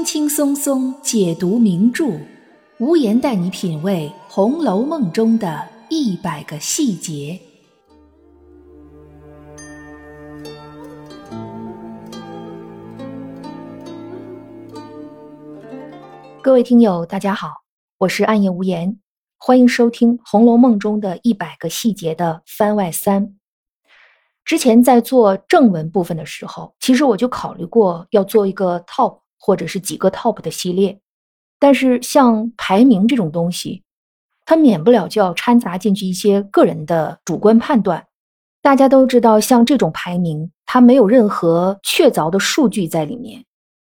轻轻松松解读名著，无言带你品味《红楼梦》中的一百个细节。各位听友，大家好，我是暗夜无言，欢迎收听《红楼梦》中的一百个细节的番外三。之前在做正文部分的时候，其实我就考虑过要做一个 top 或者是几个 top 的系列，但是像排名这种东西，它免不了就要掺杂进去一些个人的主观判断。大家都知道，像这种排名，它没有任何确凿的数据在里面，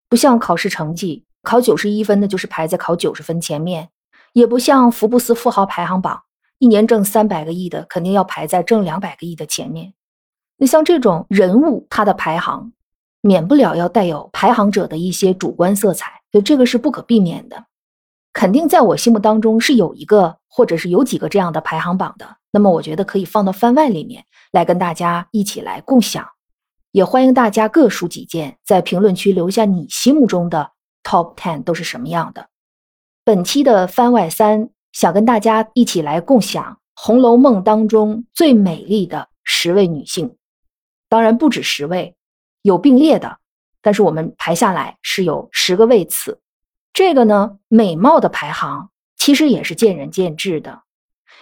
不像考试成绩，考九十一分的就是排在考九十分前面，也不像福布斯富豪排行榜，一年挣三百个亿的肯定要排在挣两百个亿的前面。那像这种人物，他的排行免不了要带有排行者的一些主观色彩，所以这个是不可避免的。肯定在我心目当中是有一个，或者是有几个这样的排行榜的。那么我觉得可以放到番外里面来跟大家一起来共享，也欢迎大家各抒己见，在评论区留下你心目中的 top ten 都是什么样的。本期的番外三，想跟大家一起来共享《红楼梦》当中最美丽的十位女性。当然不止十位，有并列的，但是我们排下来是有十个位次。这个呢，美貌的排行其实也是见仁见智的。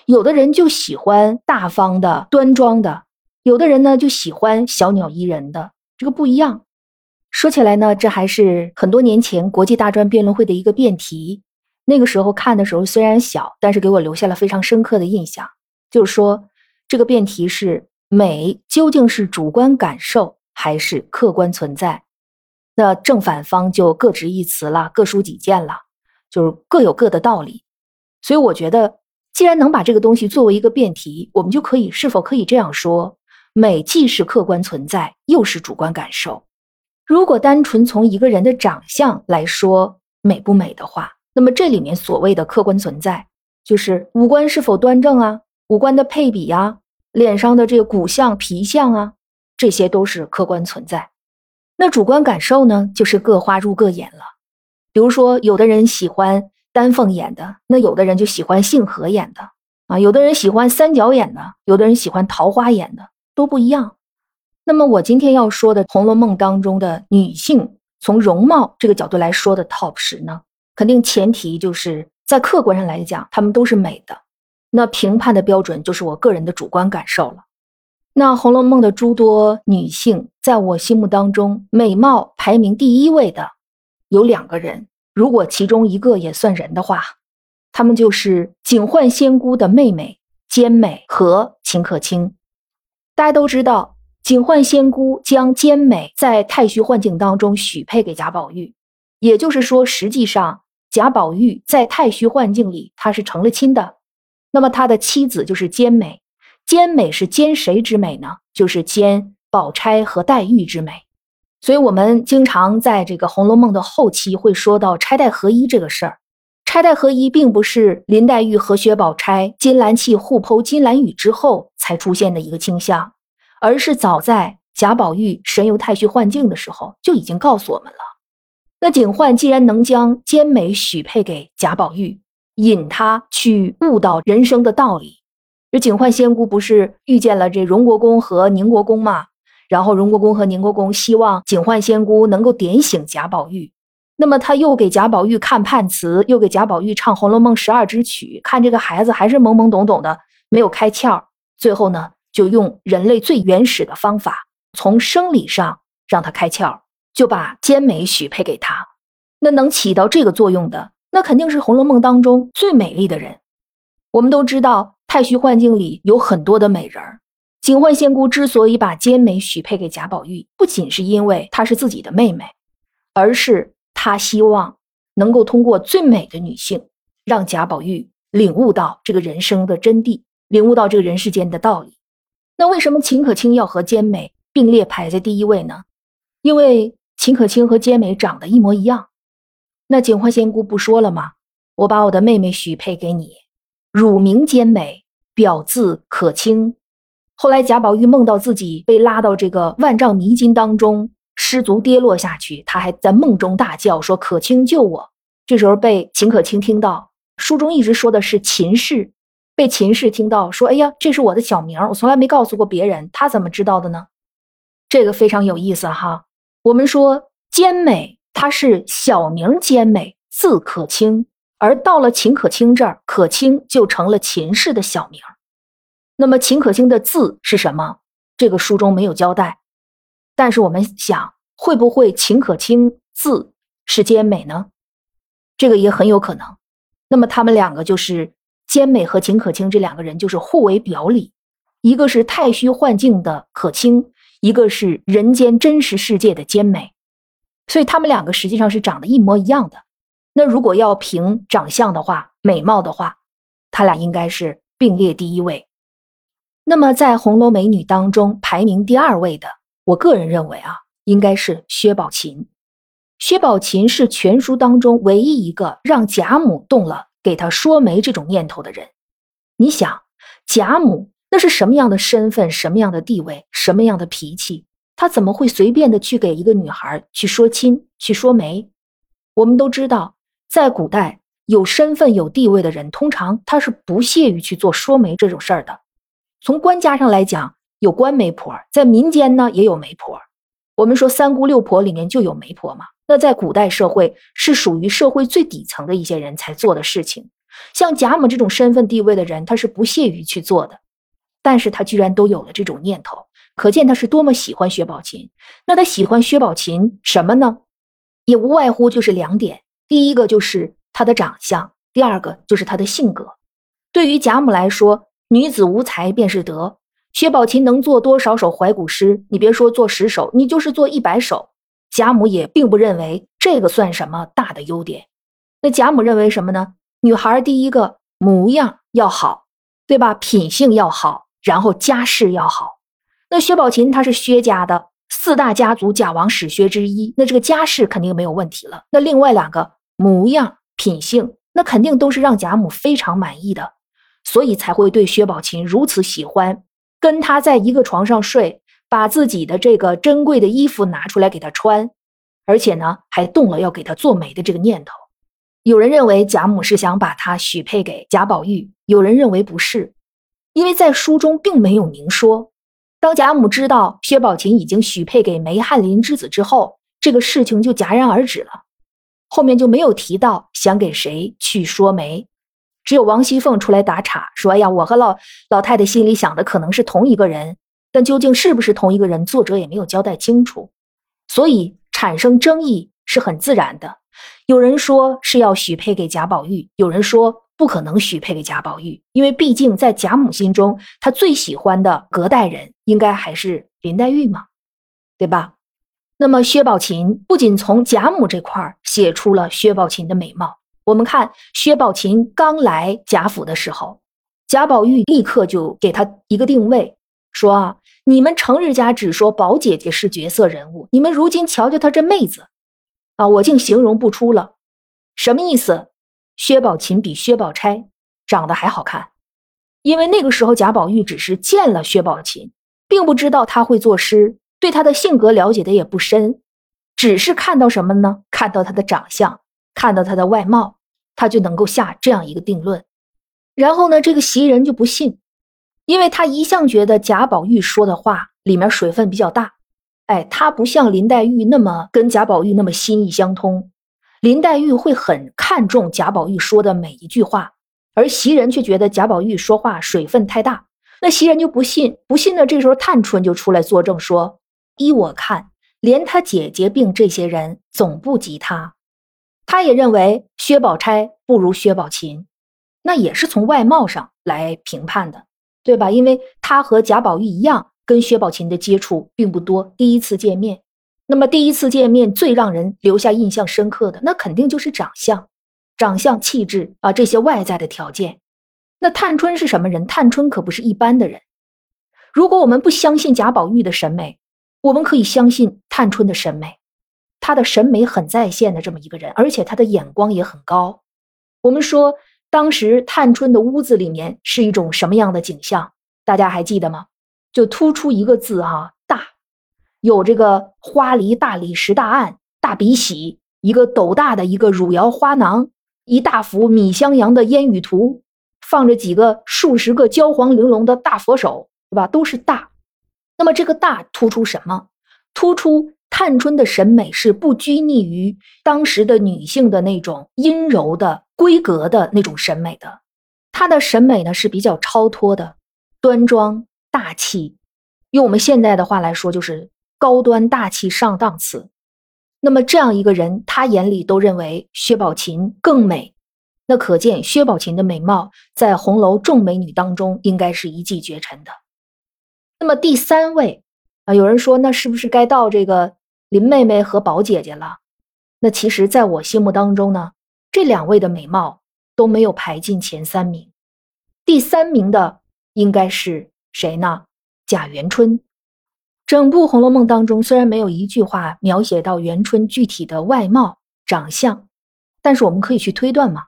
有的人就喜欢大方的、端庄的，有的人呢就喜欢小鸟依人的，这个不一样。说起来呢，这还是很多年前国际大专辩论会的一个辩题。那个时候看的时候虽然小，但是给我留下了非常深刻的印象。就是说，这个辩题是。美究竟是主观感受还是客观存在？那正反方就各执一词了，各抒己见了，就是各有各的道理。所以我觉得，既然能把这个东西作为一个辩题，我们就可以是否可以这样说：美既是客观存在，又是主观感受。如果单纯从一个人的长相来说美不美的话，那么这里面所谓的客观存在，就是五官是否端正啊，五官的配比呀。脸上的这个骨相、皮相啊，这些都是客观存在。那主观感受呢，就是各花入各眼了。比如说，有的人喜欢丹凤眼的，那有的人就喜欢杏核眼的啊；有的人喜欢三角眼的，有的人喜欢桃花眼的，都不一样。那么我今天要说的《红楼梦》当中的女性，从容貌这个角度来说的 top 十呢，肯定前提就是在客观上来讲，她们都是美的。那评判的标准就是我个人的主观感受了。那《红楼梦》的诸多女性，在我心目当中，美貌排名第一位的有两个人。如果其中一个也算人的话，她们就是警幻仙姑的妹妹兼美和秦可卿。大家都知道，警幻仙姑将兼美在太虚幻境当中许配给贾宝玉，也就是说，实际上贾宝玉在太虚幻境里他是成了亲的。那么他的妻子就是兼美，兼美是兼谁之美呢？就是兼宝钗和黛玉之美。所以，我们经常在这个《红楼梦》的后期会说到钗黛合一这个事儿。钗黛合一并不是林黛玉和薛宝钗金兰契互剖金兰语之后才出现的一个倾向，而是早在贾宝玉神游太虚幻境的时候就已经告诉我们了。那警幻既然能将兼美许配给贾宝玉，引他去悟到人生的道理。这警幻仙姑不是遇见了这荣国公和宁国公吗？然后荣国公和宁国公希望警幻仙姑能够点醒贾宝玉。那么他又给贾宝玉看判词，又给贾宝玉唱《红楼梦》十二支曲，看这个孩子还是懵懵懂懂的，没有开窍。最后呢，就用人类最原始的方法，从生理上让他开窍，就把兼美许配给他。那能起到这个作用的？那肯定是《红楼梦》当中最美丽的人。我们都知道，太虚幻境里有很多的美人儿。警幻仙姑之所以把兼美许配给贾宝玉，不仅是因为她是自己的妹妹，而是她希望能够通过最美的女性，让贾宝玉领悟到这个人生的真谛，领悟到这个人世间的道理。那为什么秦可卿要和兼美并列排在第一位呢？因为秦可卿和兼美长得一模一样。那警幻仙姑不说了吗？我把我的妹妹许配给你，乳名兼美，表字可卿。后来贾宝玉梦到自己被拉到这个万丈迷津当中，失足跌落下去，他还在梦中大叫说：“可卿救我！”这时候被秦可卿听到，书中一直说的是秦氏，被秦氏听到说：“哎呀，这是我的小名，我从来没告诉过别人，他怎么知道的呢？”这个非常有意思哈。我们说兼美，它是小名兼美，字可卿，而到了秦可卿这儿，可卿就成了秦氏的小名。那么秦可卿的字是什么？这个书中没有交代。但是我们想，会不会秦可卿字是兼美呢？这个也很有可能。那么他们两个就是兼美和秦可卿这两个人就是互为表里，一个是太虚幻境的可卿，一个是人间真实世界的兼美，所以他们两个实际上是长得一模一样的。那如果要凭长相的话，美貌的话，他俩应该是并列第一位。那么在红楼美女当中排名第二位的。我个人认为啊，应该是薛宝琴。薛宝琴是全书当中唯一一个让贾母动了给他说媒这种念头的人。你想，贾母那是什么样的身份、什么样的地位、什么样的脾气？她怎么会随便的去给一个女孩去说亲、去说媒？我们都知道，在古代有身份、有地位的人，通常他是不屑于去做说媒这种事儿的。从官家上来讲。有官媒婆，在民间呢也有媒婆。我们说三姑六婆里面就有媒婆嘛。那在古代社会是属于社会最底层的一些人才做的事情。像贾母这种身份地位的人，他是不屑于去做的。但是他居然都有了这种念头，可见他是多么喜欢薛宝琴。那他喜欢薛宝琴什么呢？也无外乎就是两点：第一个就是她的长相，第二个就是她的性格。对于贾母来说，女子无才便是德。薛宝琴能做多少首怀古诗？你别说做十首，你就是做一百首，贾母也并不认为这个算什么大的优点。那贾母认为什么呢？女孩第一个模样要好，对吧？品性要好，然后家世要好。那薛宝琴她是薛家的四大家族贾王史薛之一，那这个家世肯定没有问题了。那另外两个模样、品性，那肯定都是让贾母非常满意的，所以才会对薛宝琴如此喜欢。跟他在一个床上睡，把自己的这个珍贵的衣服拿出来给他穿，而且呢，还动了要给他做媒的这个念头。有人认为贾母是想把他许配给贾宝玉，有人认为不是，因为在书中并没有明说。当贾母知道薛宝琴已经许配给梅翰林之子之后，这个事情就戛然而止了，后面就没有提到想给谁去说媒。只有王熙凤出来打岔，说：“哎呀，我和老老太太心里想的可能是同一个人，但究竟是不是同一个人，作者也没有交代清楚，所以产生争议是很自然的。有人说是要许配给贾宝玉，有人说不可能许配给贾宝玉，因为毕竟在贾母心中，她最喜欢的隔代人应该还是林黛玉嘛，对吧？那么薛宝琴不仅从贾母这块写出了薛宝琴的美貌。”我们看薛宝琴刚来贾府的时候，贾宝玉立刻就给他一个定位，说啊，你们成日家只说宝姐姐是绝色人物，你们如今瞧瞧她这妹子，啊，我竟形容不出了，什么意思？薛宝琴比薛宝钗长得还好看，因为那个时候贾宝玉只是见了薛宝琴，并不知道她会作诗，对他的性格了解的也不深，只是看到什么呢？看到他的长相，看到他的外貌。他就能够下这样一个定论，然后呢，这个袭人就不信，因为他一向觉得贾宝玉说的话里面水分比较大，哎，他不像林黛玉那么跟贾宝玉那么心意相通，林黛玉会很看重贾宝玉说的每一句话，而袭人却觉得贾宝玉说话水分太大，那袭人就不信，不信呢，这时候探春就出来作证说，依我看，连他姐姐病这些人总不及他。他也认为薛宝钗不如薛宝琴，那也是从外貌上来评判的，对吧？因为他和贾宝玉一样，跟薛宝琴的接触并不多，第一次见面。那么第一次见面最让人留下印象深刻的，那肯定就是长相、长相、气质啊这些外在的条件。那探春是什么人？探春可不是一般的人。如果我们不相信贾宝玉的审美，我们可以相信探春的审美。她的审美很在线的这么一个人，而且她的眼光也很高。我们说，当时探春的屋子里面是一种什么样的景象？大家还记得吗？就突出一个字哈，大。有这个花梨大理石大案、大笔洗，一个斗大的一个汝窑花囊，一大幅米襄阳的烟雨图，放着几个数十个焦黄玲珑的大佛手，对吧？都是大。那么这个大突出什么？突出探春的审美是不拘泥于当时的女性的那种阴柔的闺阁的那种审美的，她的审美呢是比较超脱的、端庄大气，用我们现在的话来说就是高端大气上档次。那么这样一个人，他眼里都认为薛宝琴更美，那可见薛宝琴的美貌在红楼众美女当中应该是一骑绝尘的。那么第三位。啊，有人说，那是不是该到这个林妹妹和宝姐姐了？那其实，在我心目当中呢，这两位的美貌都没有排进前三名。第三名的应该是谁呢？贾元春。整部《红楼梦》当中，虽然没有一句话描写到元春具体的外貌长相，但是我们可以去推断嘛。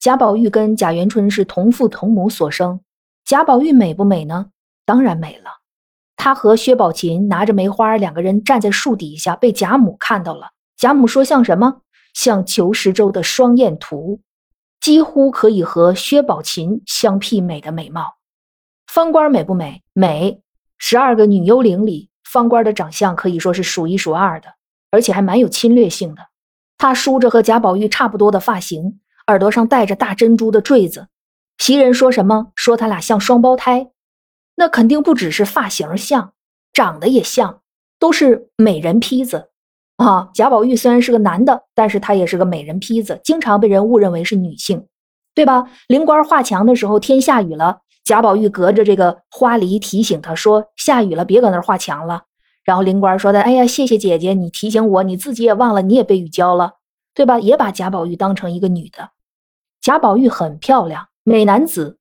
贾宝玉跟贾元春是同父同母所生，贾宝玉美不美呢？当然美了。他和薛宝琴拿着梅花，两个人站在树底下，被贾母看到了。贾母说：“像什么？像裘十洲的双燕图，几乎可以和薛宝琴相媲美的美貌。方官美不美？美。十二个女幽灵里，方官的长相可以说是数一数二的，而且还蛮有侵略性的。她梳着和贾宝玉差不多的发型，耳朵上戴着大珍珠的坠子。袭人说什么？说他俩像双胞胎。”那肯定不只是发型像，长得也像，都是美人坯子啊！贾宝玉虽然是个男的，但是他也是个美人坯子，经常被人误认为是女性，对吧？灵官画墙的时候，天下雨了，贾宝玉隔着这个花梨提醒他说：“下雨了，别搁那儿画墙了。”然后灵官说的：“哎呀，谢谢姐姐，你提醒我，你自己也忘了，你也被雨浇了，对吧？”也把贾宝玉当成一个女的。贾宝玉很漂亮，美男子。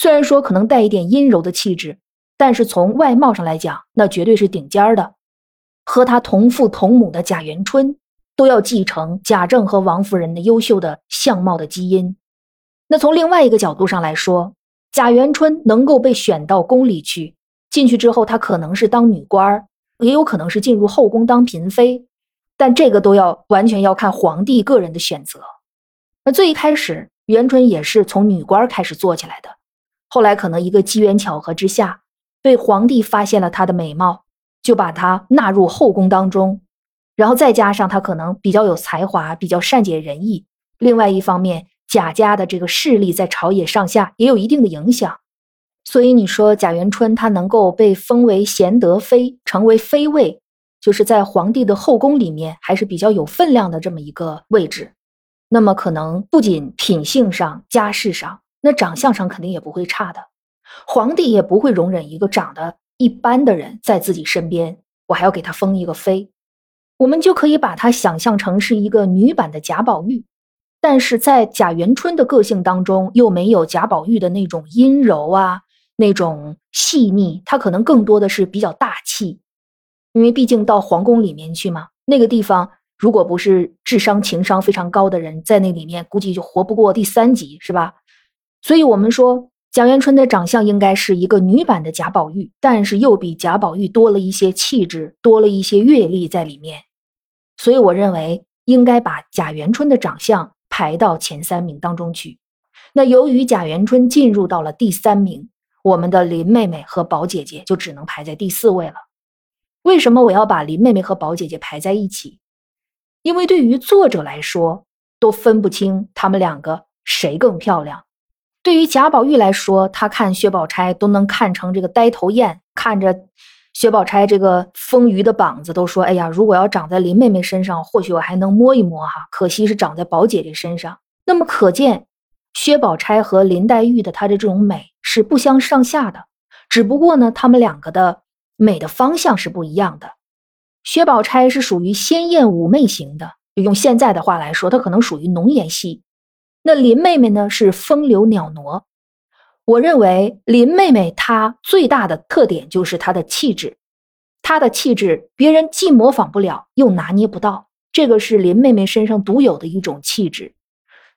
虽然说可能带一点阴柔的气质，但是从外貌上来讲，那绝对是顶尖的。和他同父同母的贾元春，都要继承贾政和王夫人的优秀的相貌的基因。那从另外一个角度上来说，贾元春能够被选到宫里去，进去之后，她可能是当女官也有可能是进入后宫当嫔妃，但这个都要完全要看皇帝个人的选择。那最一开始，元春也是从女官开始做起来的。后来可能一个机缘巧合之下，被皇帝发现了她的美貌，就把她纳入后宫当中。然后再加上她可能比较有才华，比较善解人意。另外一方面，贾家的这个势力在朝野上下也有一定的影响。所以你说贾元春她能够被封为贤德妃，成为妃位，就是在皇帝的后宫里面还是比较有分量的这么一个位置。那么可能不仅品性上、家世上。那长相上肯定也不会差的，皇帝也不会容忍一个长得一般的人在自己身边，我还要给他封一个妃。我们就可以把他想象成是一个女版的贾宝玉，但是在贾元春的个性当中，又没有贾宝玉的那种阴柔啊，那种细腻，他可能更多的是比较大气，因为毕竟到皇宫里面去嘛，那个地方如果不是智商情商非常高的人在那里面，估计就活不过第三集，是吧？所以，我们说贾元春的长相应该是一个女版的贾宝玉，但是又比贾宝玉多了一些气质，多了一些阅历在里面。所以，我认为应该把贾元春的长相排到前三名当中去。那由于贾元春进入到了第三名，我们的林妹妹和宝姐姐就只能排在第四位了。为什么我要把林妹妹和宝姐姐排在一起？因为对于作者来说，都分不清她们两个谁更漂亮。对于贾宝玉来说，他看薛宝钗都能看成这个呆头雁，看着薛宝钗这个丰腴的膀子，都说：“哎呀，如果要长在林妹妹身上，或许我还能摸一摸哈。可惜是长在宝姐姐身上。”那么可见，薛宝钗和林黛玉的她的这种美是不相上下的，只不过呢，她们两个的美的方向是不一样的。薛宝钗是属于鲜艳妩媚型的，用现在的话来说，她可能属于浓颜系。那林妹妹呢？是风流袅娜。我认为林妹妹她最大的特点就是她的气质，她的气质别人既模仿不了，又拿捏不到。这个是林妹妹身上独有的一种气质。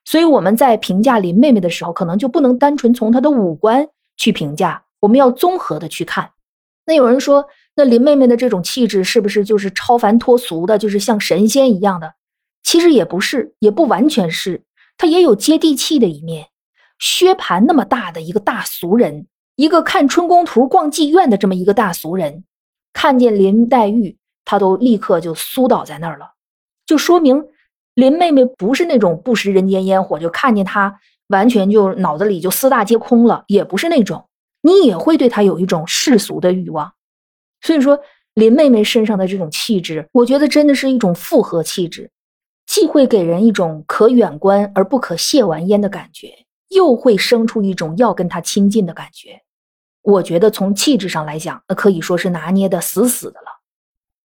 所以我们在评价林妹妹的时候，可能就不能单纯从她的五官去评价，我们要综合的去看。那有人说那林妹妹的这种气质是不是就是超凡脱俗的，就是像神仙一样的？其实也不是，也不完全是，他也有接地气的一面。薛蟠那么大的一个大俗人，一个看春宫图、逛妓院的这么一个大俗人，看见林黛玉，他都立刻就酥倒在那儿了，就说明林妹妹不是那种不食人间烟火，就看见她完全就脑子里就四大皆空了，也不是那种，你也会对她有一种世俗的欲望。所以说，林妹妹身上的这种气质，我觉得真的是一种复合气质，既会给人一种可远观而不可亵玩焉的感觉。又会生出一种要跟他亲近的感觉，我觉得从气质上来讲，那可以说是拿捏的死死的了。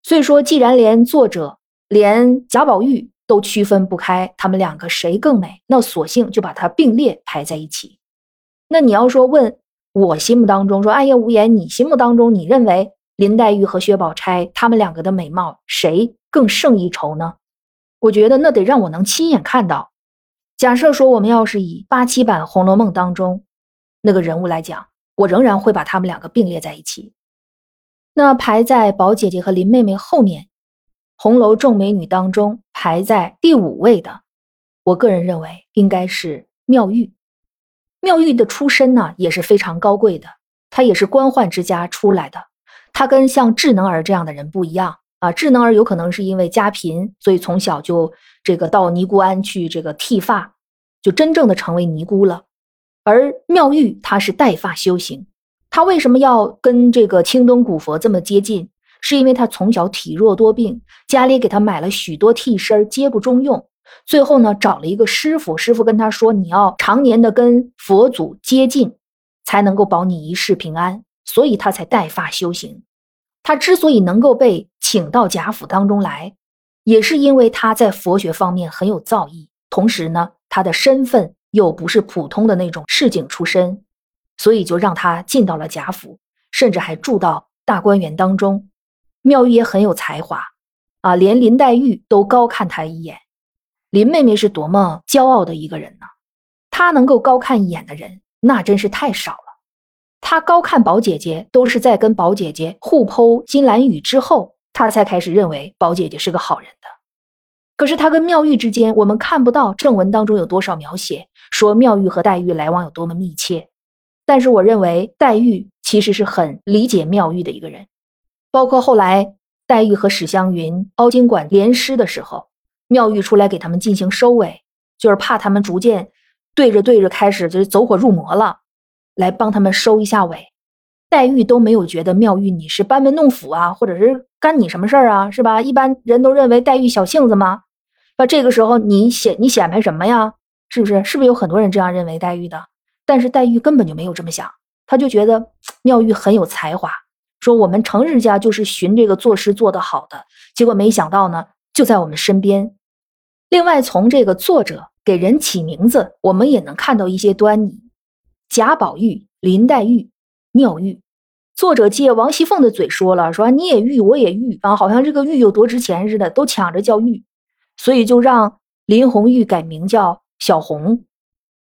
所以说，既然连作者连贾宝玉都区分不开他们两个谁更美，那索性就把它并列排在一起。那你要说问我心目当中，说暗夜无言，你心目当中你认为林黛玉和薛宝钗他们两个的美貌谁更胜一筹呢？我觉得那得让我能亲眼看到。假设说，我们要是以八七版《红楼梦》当中那个人物来讲，我仍然会把他们两个并列在一起。那排在宝姐姐和林妹妹后面，红楼众美女当中排在第五位的，我个人认为应该是妙玉。妙玉的出身呢也是非常高贵的，她也是官宦之家出来的。她跟像智能儿这样的人不一样啊，智能儿有可能是因为家贫，所以从小就。这个到尼姑庵去，这个剃发，就真正的成为尼姑了。而妙玉她是带发修行，她为什么要跟这个青灯古佛这么接近？是因为她从小体弱多病，家里给她买了许多替身，皆不中用。最后呢，找了一个师傅，师傅跟她说：“你要常年的跟佛祖接近，才能够保你一世平安。”所以她才带发修行。她之所以能够被请到贾府当中来。也是因为他在佛学方面很有造诣，同时呢，他的身份又不是普通的那种市井出身，所以就让他进到了贾府，甚至还住到大观园当中。妙玉也很有才华，啊，连林黛玉都高看他一眼。林妹妹是多么骄傲的一个人呢？她能够高看一眼的人，那真是太少了。她高看宝姐姐，都是在跟宝姐姐互剖金兰语之后。他才开始认为宝姐姐是个好人的，可是他跟妙玉之间，我们看不到正文当中有多少描写，说妙玉和黛玉来往有多么密切。但是我认为黛玉其实是很理解妙玉的一个人，包括后来黛玉和史湘云、凹晶馆联诗的时候，妙玉出来给他们进行收尾，就是怕他们逐渐对着对着开始就是走火入魔了，来帮他们收一下尾。黛玉都没有觉得妙玉你是班门弄斧啊，或者是干你什么事儿啊，是吧？一般人都认为黛玉小性子嘛，那这个时候你显你显摆什么呀？是不是？是不是有很多人这样认为黛玉的？但是黛玉根本就没有这么想，她就觉得 妙玉很有才华，说我们成日家就是寻这个作诗做得好的，结果没想到呢，就在我们身边。另外，从这个作者给人起名字，我们也能看到一些端倪：贾宝玉、林黛玉。妙玉，作者借王熙凤的嘴说了，说你也玉，我也玉啊，好像这个玉有多值钱似的，都抢着叫玉，所以就让林红玉改名叫小红。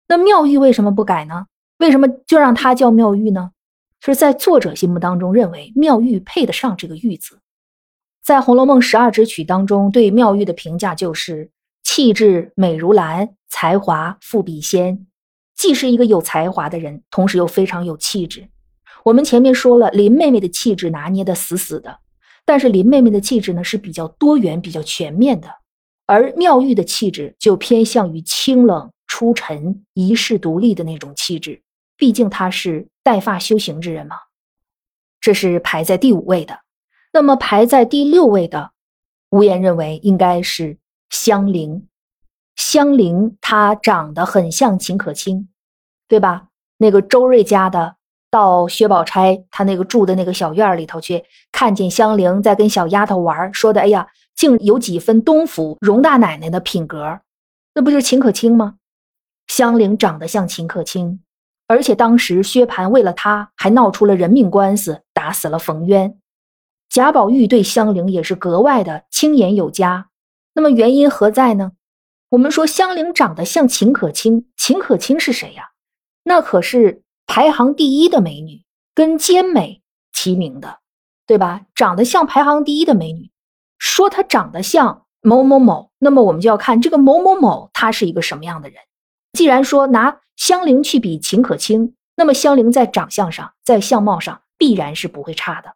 那妙玉为什么不改呢？为什么就让她叫妙玉呢？是在作者心目当中认为妙玉配得上这个玉字。在《红楼梦》十二支曲当中，对妙玉的评价就是气质美如兰，才华富比仙，既是一个有才华的人，同时又非常有气质。我们前面说了，林妹妹的气质拿捏的死死的，但是林妹妹的气质呢是比较多元、比较全面的，而妙玉的气质就偏向于清冷出尘、一世独立的那种气质。毕竟她是带发修行之人嘛。这是排在第五位的，那么排在第六位的，无言认为应该是香菱。香菱她长得很像秦可卿，对吧？那个周瑞家的。到薛宝钗她那个住的那个小院里头去，看见香菱在跟小丫头玩，说的哎呀，竟有几分东府荣大奶奶的品格，那不就是秦可卿吗？香菱长得像秦可卿，而且当时薛蟠为了她还闹出了人命官司，打死了冯渊。贾宝玉对香菱也是格外的青眼有加，那么原因何在呢？我们说香菱长得像秦可卿，秦可卿是谁呀？那可是。排行第一的美女，跟兼美齐名的，对吧？长得像排行第一的美女，说她长得像某某某，那么我们就要看这个某某某他是一个什么样的人。既然说拿香菱去比秦可卿，那么香菱在长相上，在相貌上必然是不会差的。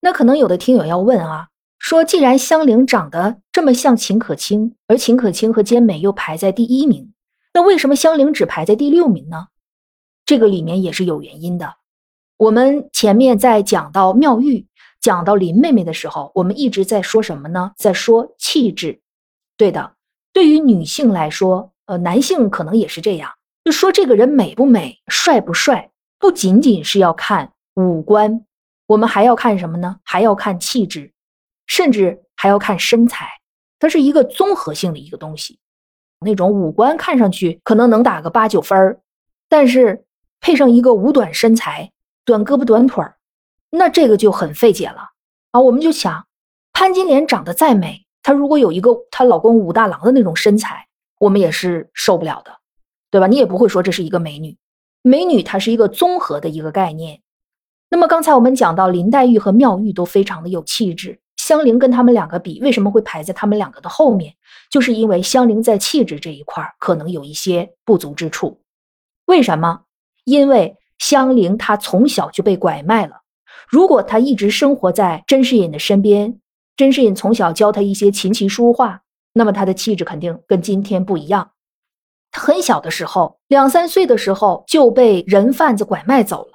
那可能有的听友要问啊，说既然香菱长得这么像秦可卿，而秦可卿和兼美又排在第一名，那为什么香菱只排在第六名呢？这个里面也是有原因的。我们前面在讲到妙玉、讲到林妹妹的时候，我们一直在说什么呢？在说气质。对的，对于女性来说，呃，男性可能也是这样，就说这个人美不美、帅不帅，不仅仅是要看五官，我们还要看什么呢？还要看气质，甚至还要看身材。它是一个综合性的一个东西。那种五官看上去可能能打个八九分儿，但是配上一个五短身材。短胳膊短腿儿，那这个就很费解了啊！我们就想，潘金莲长得再美，她如果有一个她老公武大郎的那种身材，我们也是受不了的，对吧？你也不会说这是一个美女。美女它是一个综合的一个概念。那么刚才我们讲到林黛玉和妙玉都非常的有气质，香菱跟他们两个比，为什么会排在他们两个的后面？就是因为香菱在气质这一块可能有一些不足之处。为什么？因为。香菱她从小就被拐卖了。如果她一直生活在甄士隐的身边，甄士隐从小教她一些琴棋书画，那么她的气质肯定跟今天不一样。她很小的时候，两三岁的时候就被人贩子拐卖走了。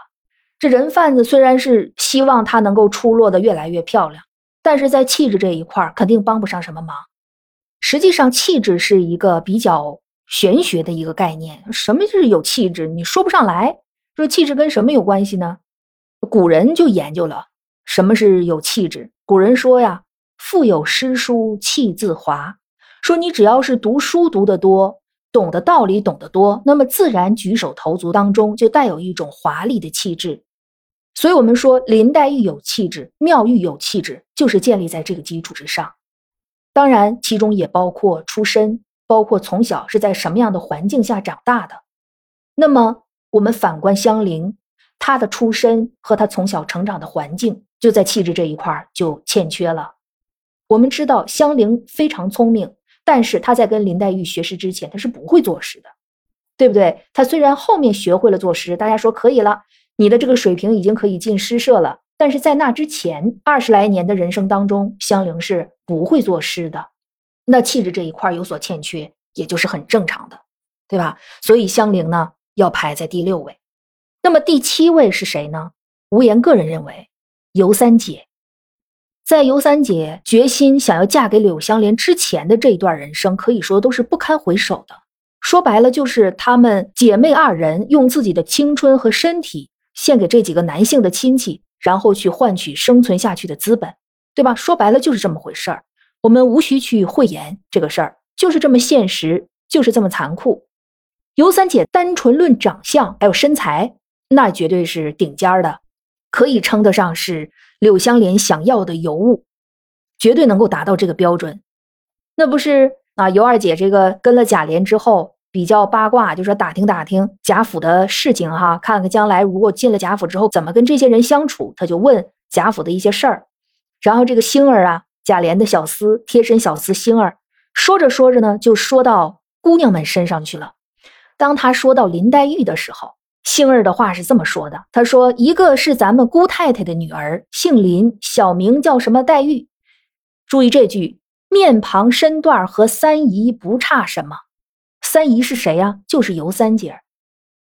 这人贩子虽然是希望她能够出落的越来越漂亮，但是在气质这一块肯定帮不上什么忙。实际上，气质是一个比较玄学的一个概念。什么是有气质？你说不上来。说气质跟什么有关系呢？古人就研究了什么是有气质。古人说呀：“腹有诗书气自华。”说你只要是读书读得多，懂得道理懂得多，那么自然举手投足当中就带有一种华丽的气质。所以，我们说林黛玉有气质，妙玉有气质，就是建立在这个基础之上。当然，其中也包括出身，包括从小是在什么样的环境下长大的。那么。我们反观香菱，她的出身和她从小成长的环境，就在气质这一块就欠缺了。我们知道香菱非常聪明，但是她在跟林黛玉学诗之前，她是不会作诗的，对不对？她虽然后面学会了作诗，大家说可以了，你的这个水平已经可以进诗社了。但是在那之前二十来年的人生当中，香菱是不会作诗的，那气质这一块有所欠缺，也就是很正常的，对吧？所以香菱呢？要排在第六位，那么第七位是谁呢？无言个人认为，尤三姐。在尤三姐决心想要嫁给柳香莲之前的这一段人生，可以说都是不堪回首的。说白了，就是她们姐妹二人用自己的青春和身体献给这几个男性的亲戚，然后去换取生存下去的资本，对吧？说白了就是这么回事儿。我们无需去讳言这个事儿，就是这么现实，就是这么残酷。尤三姐单纯论长相还有身材，那绝对是顶尖的，可以称得上是柳香莲想要的尤物，绝对能够达到这个标准。那不是啊？尤二姐这个跟了贾琏之后，比较八卦，就说打听打听贾府的事情哈，看看将来如果进了贾府之后怎么跟这些人相处，他就问贾府的一些事儿。然后这个星儿啊，贾琏的小厮、贴身小厮星儿，说着说着呢，就说到姑娘们身上去了。当他说到林黛玉的时候，星儿的话是这么说的：“他说，一个是咱们姑太太的女儿，姓林，小名叫什么黛玉。注意这句，面庞身段和三姨不差什么。三姨是谁呀？就是尤三姐。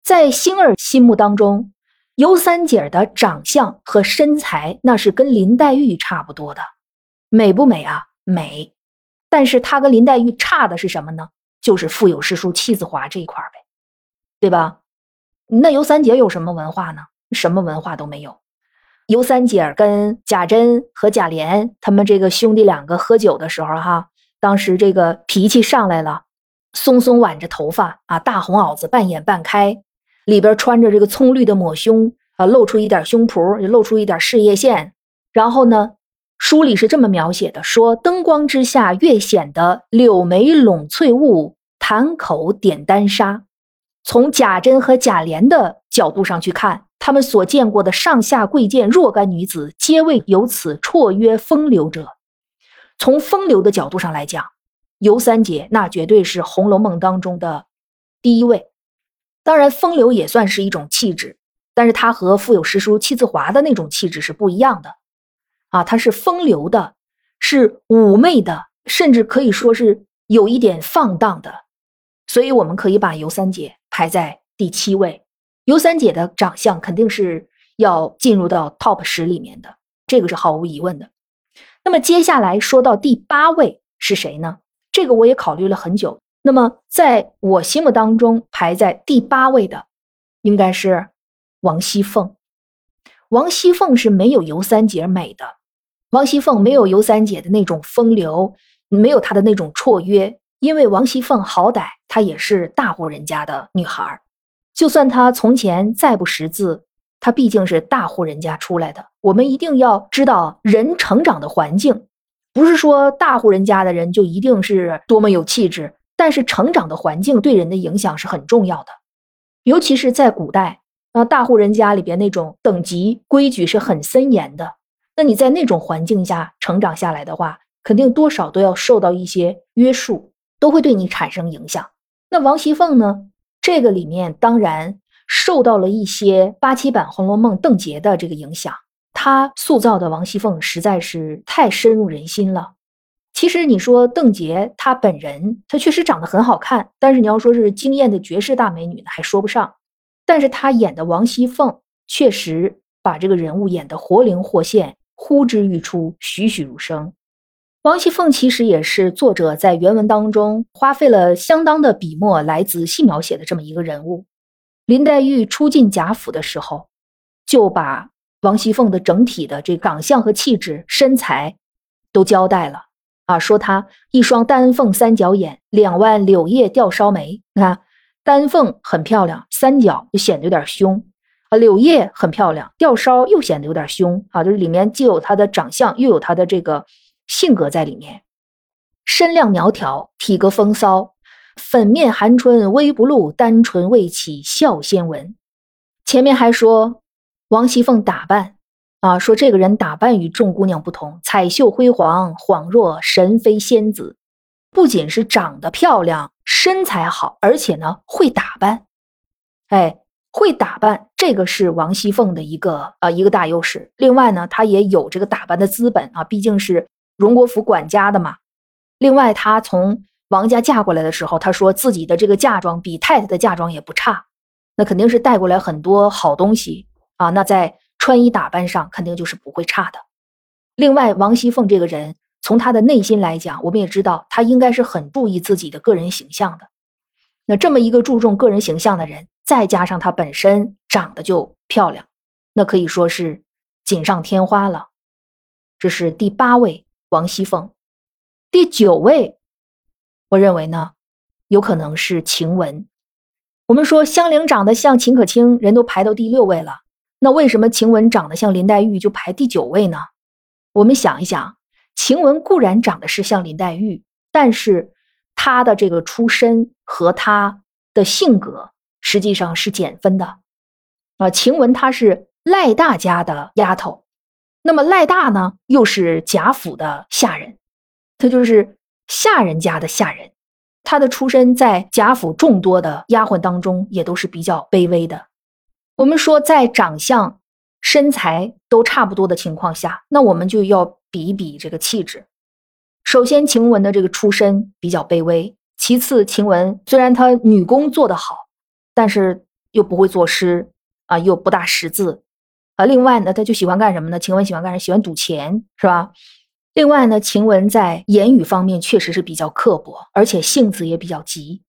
在星儿心目当中，尤三姐的长相和身材那是跟林黛玉差不多的，美不美啊？美。但是她跟林黛玉差的是什么呢？就是腹有诗书气自华这一块呗。”对吧？那尤三姐有什么文化呢？什么文化都没有。尤三姐跟贾珍和贾琏他们这个兄弟两个喝酒的时候，哈，当时这个脾气上来了，松松挽着头发啊，大红袄子半掩半开，里边穿着这个葱绿的抹胸啊，露出一点胸脯，露出一点事业线。然后呢，书里是这么描写的：说灯光之下越显得柳眉拢翠雾，潭口点丹砂。从贾珍和贾琏的角度上去看，他们所见过的上下贵贱若干女子，皆为有此绰约风流者。从风流的角度上来讲，尤三姐那绝对是《红楼梦》当中的第一位。当然，风流也算是一种气质，但是她和腹有诗书气自华的那种气质是不一样的。啊，她是风流的，是妩媚的，甚至可以说是有一点放荡的。所以，我们可以把尤三姐排在第七位。尤三姐的长相肯定是要进入到 top 十里面的，这个是毫无疑问的。那么接下来说到第八位是谁呢？这个我也考虑了很久。那么在我心目当中排在第八位的，应该是王熙凤。王熙凤是没有尤三姐美的，王熙凤没有尤三姐的那种风流，没有她的那种绰约。因为王熙凤好歹她也是大户人家的女孩就算她从前再不识字。她毕竟是大户人家出来的，我们一定要知道人成长的环境，不是说大户人家的人就一定是多么有气质，但是成长的环境对人的影响是很重要的，尤其是在古代啊，大户人家里边那种等级规矩是很森严的，那你在那种环境下成长下来的话，肯定多少都要受到一些约束，都会对你产生影响。那王熙凤呢？这个里面当然。受到了一些八七版《红楼梦》邓婕的这个影响，她塑造的王熙凤实在是太深入人心了。其实你说邓婕她本人，她确实长得很好看，但是你要说是惊艳的绝世大美女呢，还说不上。但是她演的王熙凤确实把这个人物演得活灵活现，呼之欲出，栩栩如生。王熙凤其实也是作者在原文当中花费了相当的笔墨来仔细描写的这么一个人物。林黛玉初进贾府的时候，就把王熙凤的整体的这长相和气质、身材都交代了啊，说她一双丹凤三角眼，两弯柳叶吊梢眉。你看，丹凤很漂亮，三角就显得有点凶啊；柳叶很漂亮，吊梢又显得有点凶啊。就是里面既有她的长相，又有她的这个性格在里面。身量苗条，体格风骚。粉面含春微不露，单唇未启笑先闻。前面还说王熙凤打扮啊，说这个人打扮与众姑娘不同，彩绣辉煌，恍若神妃仙子。不仅是长得漂亮，身材好，而且呢会打扮。哎，会打扮，这个是王熙凤的一个啊一个大优势。另外呢，她也有这个打扮的资本啊，毕竟是荣国府管家的嘛。另外，她从王家嫁过来的时候，她说自己的这个嫁妆比太太的嫁妆也不差，那肯定是带过来很多好东西啊。那在穿衣打扮上肯定就是不会差的。另外，王熙凤这个人，从她的内心来讲，我们也知道她应该是很注意自己的个人形象的。那这么一个注重个人形象的人，再加上她本身长得就漂亮，那可以说是锦上添花了。这是第八位王熙凤，第九位。我认为呢，有可能是晴雯。我们说香菱长得像秦可卿，人都排到第六位了。那为什么晴雯长得像林黛玉就排第九位呢？我们想一想，晴雯固然长得是像林黛玉，但是她的这个出身和她的性格实际上是减分的。啊，晴雯她是赖大家的丫头，那么赖大呢又是贾府的下人，他就是。下人家的下人，他的出身在贾府众多的丫鬟当中也都是比较卑微的。我们说，在长相、身材都差不多的情况下，那我们就要比一比这个气质。首先，晴雯的这个出身比较卑微；其次，晴雯虽然她女工做得好，但是又不会作诗啊，又不大识字啊。另外呢，他就喜欢干什么呢？晴雯喜欢干什么？喜欢赌钱，是吧？另外呢，晴雯在言语方面确实是比较刻薄，而且性子也比较急。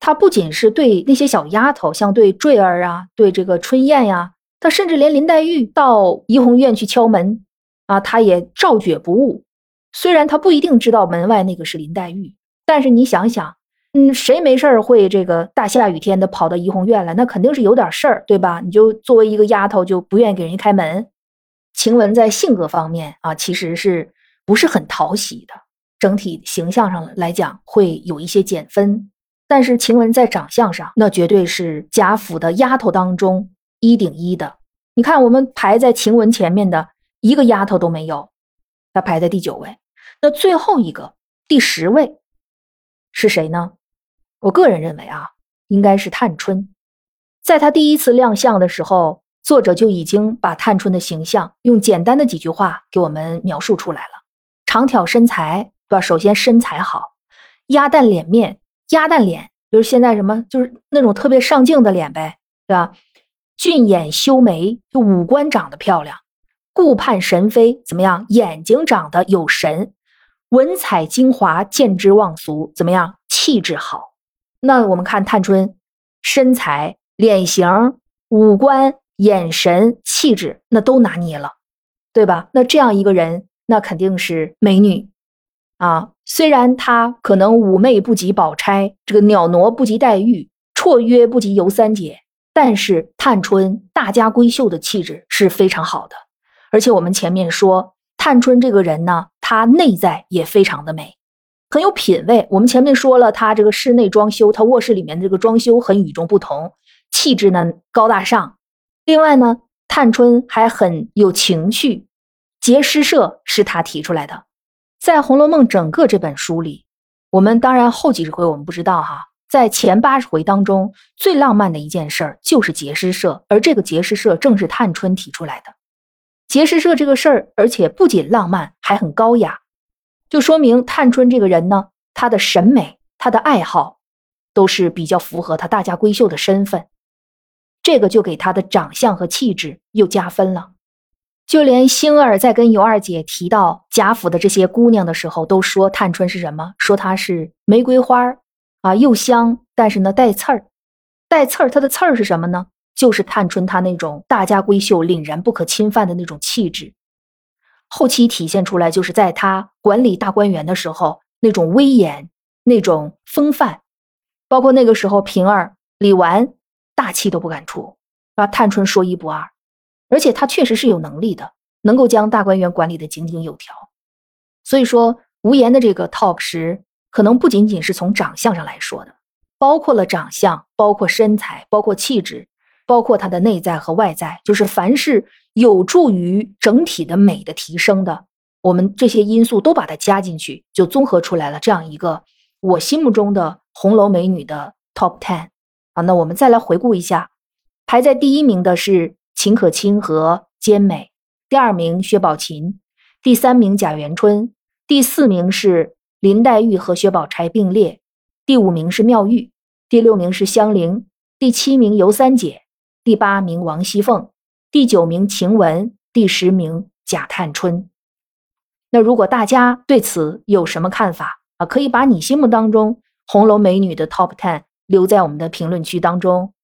她不仅是对那些小丫头，像对坠儿啊，对这个春燕呀，她甚至连林黛玉到怡红院去敲门啊，她也照绝不误。虽然她不一定知道门外那个是林黛玉，但是你想想，嗯，谁没事儿会这个大下雨天的跑到怡红院来？那肯定是有点事儿，对吧？你就作为一个丫头，就不愿意给人家开门。晴雯在性格方面啊，其实是。不是很讨喜的，整体形象上来讲会有一些减分。但是晴雯在长相上，那绝对是贾府的丫头当中一顶一的你看，我们排在晴雯前面的一个丫头都没有，她排在第九位。那最后一个第十位是谁呢？我个人认为啊，应该是探春。在她第一次亮相的时候，作者就已经把探春的形象用简单的几句话给我们描述出来了：长挑身材，对吧？首先身材好，鸭蛋脸面，鸭蛋脸就是现在什么，就是那种特别上镜的脸呗，对吧？俊眼修眉，就五官长得漂亮；顾盼神飞，怎么样？眼睛长得有神，文采精华，见之忘俗，怎么样？气质好。那我们看探春，身材、脸型、五官、眼神、气质，那都拿捏了，对吧？那这样一个人，那肯定是美女啊。虽然她可能妩媚不及宝钗，这个袅娜不及黛玉，绰约不及尤三姐，但是探春大家闺秀的气质是非常好的。而且我们前面说，探春这个人呢，她内在也非常的美。很有品位。我们前面说了，他这个室内装修，他卧室里面的这个装修很与众不同，气质呢高大上。另外呢，探春还很有情趣。结诗社是他提出来的。在《红楼梦》整个这本书里，我们当然后几十回我们不知道哈，在前八十回当中，最浪漫的一件事儿就是结诗社，而这个结诗社正是探春提出来的。结诗社这个事儿，而且不仅浪漫，还很高雅。就说明探春这个人呢，她的审美、她的爱好，都是比较符合她大家闺秀的身份，这个就给她的长相和气质又加分了。就连星儿在跟尤二姐提到贾府的这些姑娘的时候，都说探春是什么？说她是玫瑰花啊，又香，但是呢带刺儿，带刺儿。她的刺儿是什么呢？就是探春她那种大家闺秀凛然不可侵犯的那种气质。后期体现出来，就是在他管理大观园的时候，那种威严、那种风范，包括那个时候平儿、李纨大气都不敢出，啊，探春说一不二，而且他确实是有能力的，能够将大观园管理的井井有条。所以说，无言的这个 top 十，可能不仅仅是从长相上来说的，包括了长相，包括身材，包括气质。包括它的内在和外在，就是凡是有助于整体的美的提升的，我们这些因素都把它加进去，就综合出来了这样一个我心目中的红楼美女的 top ten 啊。那我们再来回顾一下，排在第一名的是秦可卿和兼美，第二名薛宝琴，第三名贾元春，第四名是林黛玉和薛宝钗并列，第五名是妙玉，第六名是香菱，第七名尤三姐。第八名王熙凤，第九名晴雯，第十名贾探春。那如果大家对此有什么看法啊？可以把你心目当中红楼美女的 top ten 留在我们的评论区当中。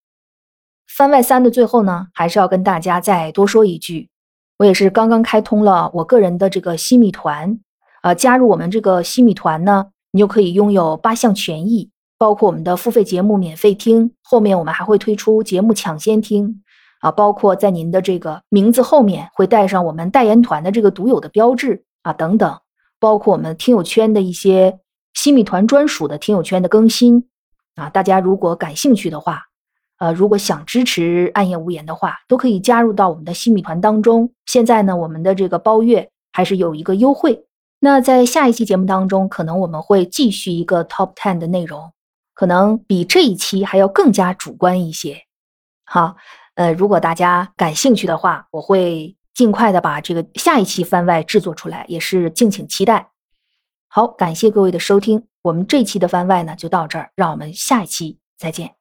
番外三的最后呢，还是要跟大家再多说一句，我也是刚刚开通了我个人的这个西米团，啊，加入我们这个西米团呢，你就可以拥有八项权益。包括我们的付费节目免费听，后面我们还会推出节目抢先听啊，包括在您的这个名字后面会带上我们代言团的这个独有的标志啊等等，包括我们听友圈的一些新米团专属的听友圈的更新啊，大家如果感兴趣的话，呃，如果想支持暗夜无言的话，都可以加入到我们的新米团当中。现在呢，我们的这个包月还是有一个优惠。那在下一期节目当中，可能我们会继续一个 Top Ten 的内容。可能比这一期还要更加主观一些，好，呃，如果大家感兴趣的话，我会尽快的把这个下一期番外制作出来，也是敬请期待。好，感谢各位的收听，我们这期的番外呢就到这儿，让我们下一期再见。